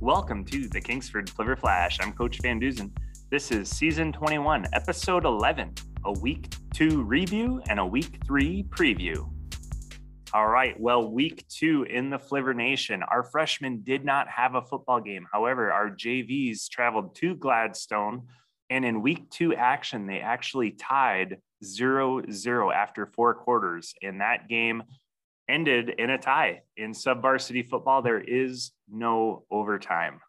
Welcome to the Kingsford Flivver Flash. I'm Coach Van Duzen. This is season 21, episode 11, a week two review and a week three preview. All right. Well, week two in the Flivver Nation, our freshmen did not have a football game. However, our JVs traveled to Gladstone, and in week two action, they actually tied 0 0 after four quarters. And that game ended in a tie. In sub varsity football, there is no overtime.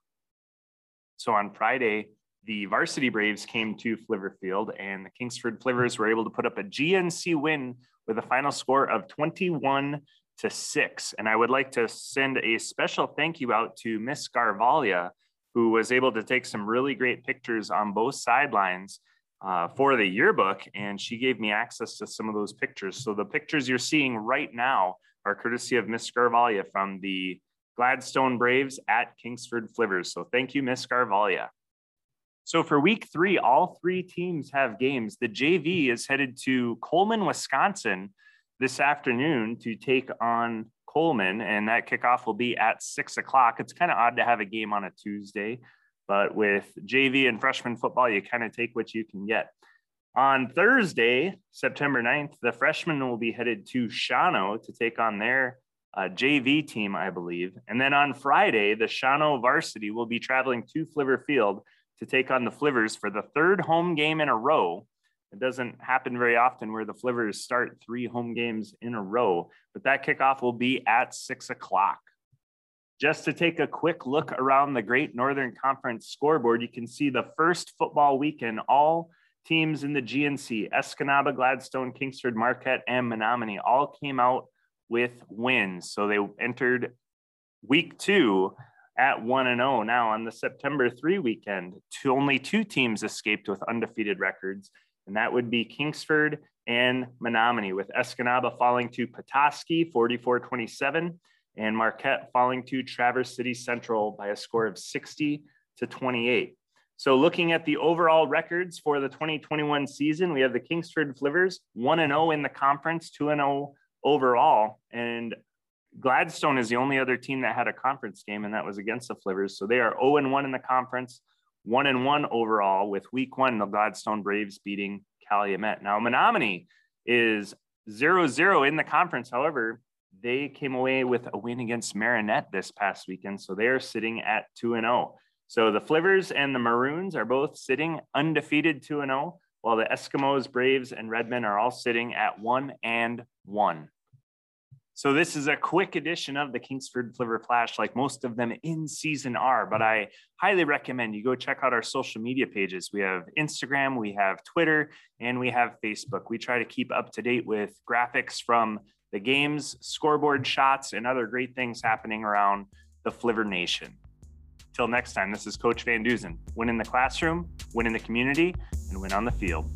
So on Friday, the varsity Braves came to Flivver Field, and the Kingsford Flivvers were able to put up a GNC win with a final score of 21 to 6. And I would like to send a special thank you out to Miss Garvalia, who was able to take some really great pictures on both sidelines uh, for the yearbook. And she gave me access to some of those pictures. So the pictures you're seeing right now are courtesy of Miss Garvalia from the Gladstone Braves at Kingsford Flivvers. So thank you, Miss Garvalia. So for week three, all three teams have games. The JV is headed to Coleman, Wisconsin this afternoon to take on Coleman, and that kickoff will be at six o'clock. It's kind of odd to have a game on a Tuesday, but with JV and freshman football, you kind of take what you can get. On Thursday, September 9th, the freshmen will be headed to Shawano to take on their uh, JV team, I believe. And then on Friday, the Shawano varsity will be traveling to Flivver Field to take on the Flivvers for the third home game in a row. It doesn't happen very often where the Flivvers start three home games in a row, but that kickoff will be at six o'clock. Just to take a quick look around the Great Northern Conference scoreboard, you can see the first football weekend, all teams in the GNC, Escanaba, Gladstone, Kingsford, Marquette, and Menominee all came out with wins. So they entered week two at 1 and 0. Now on the September 3 weekend, two, only two teams escaped with undefeated records, and that would be Kingsford and Menominee, with Escanaba falling to Petoskey 44-27 and Marquette falling to Traverse City Central by a score of 60 to 28. So looking at the overall records for the 2021 season, we have the Kingsford Flivvers 1 and 0 in the conference, 2 and 0 overall, and Gladstone is the only other team that had a conference game, and that was against the Flivvers. So they are 0 and 1 in the conference, 1 and 1 overall, with week one, the Gladstone Braves beating Calumet. Now, Menominee is 0 0 in the conference. However, they came away with a win against Marinette this past weekend. So they are sitting at 2 and 0. So the Flivvers and the Maroons are both sitting undefeated 2 and 0, while the Eskimos, Braves, and Redmen are all sitting at 1 and 1. So this is a quick edition of the Kingsford Flivver Flash, like most of them in season are. But I highly recommend you go check out our social media pages. We have Instagram, we have Twitter, and we have Facebook. We try to keep up to date with graphics from the games, scoreboard shots, and other great things happening around the Flivver Nation. Till next time, this is Coach Van Duzen. Win in the classroom, win in the community, and win on the field.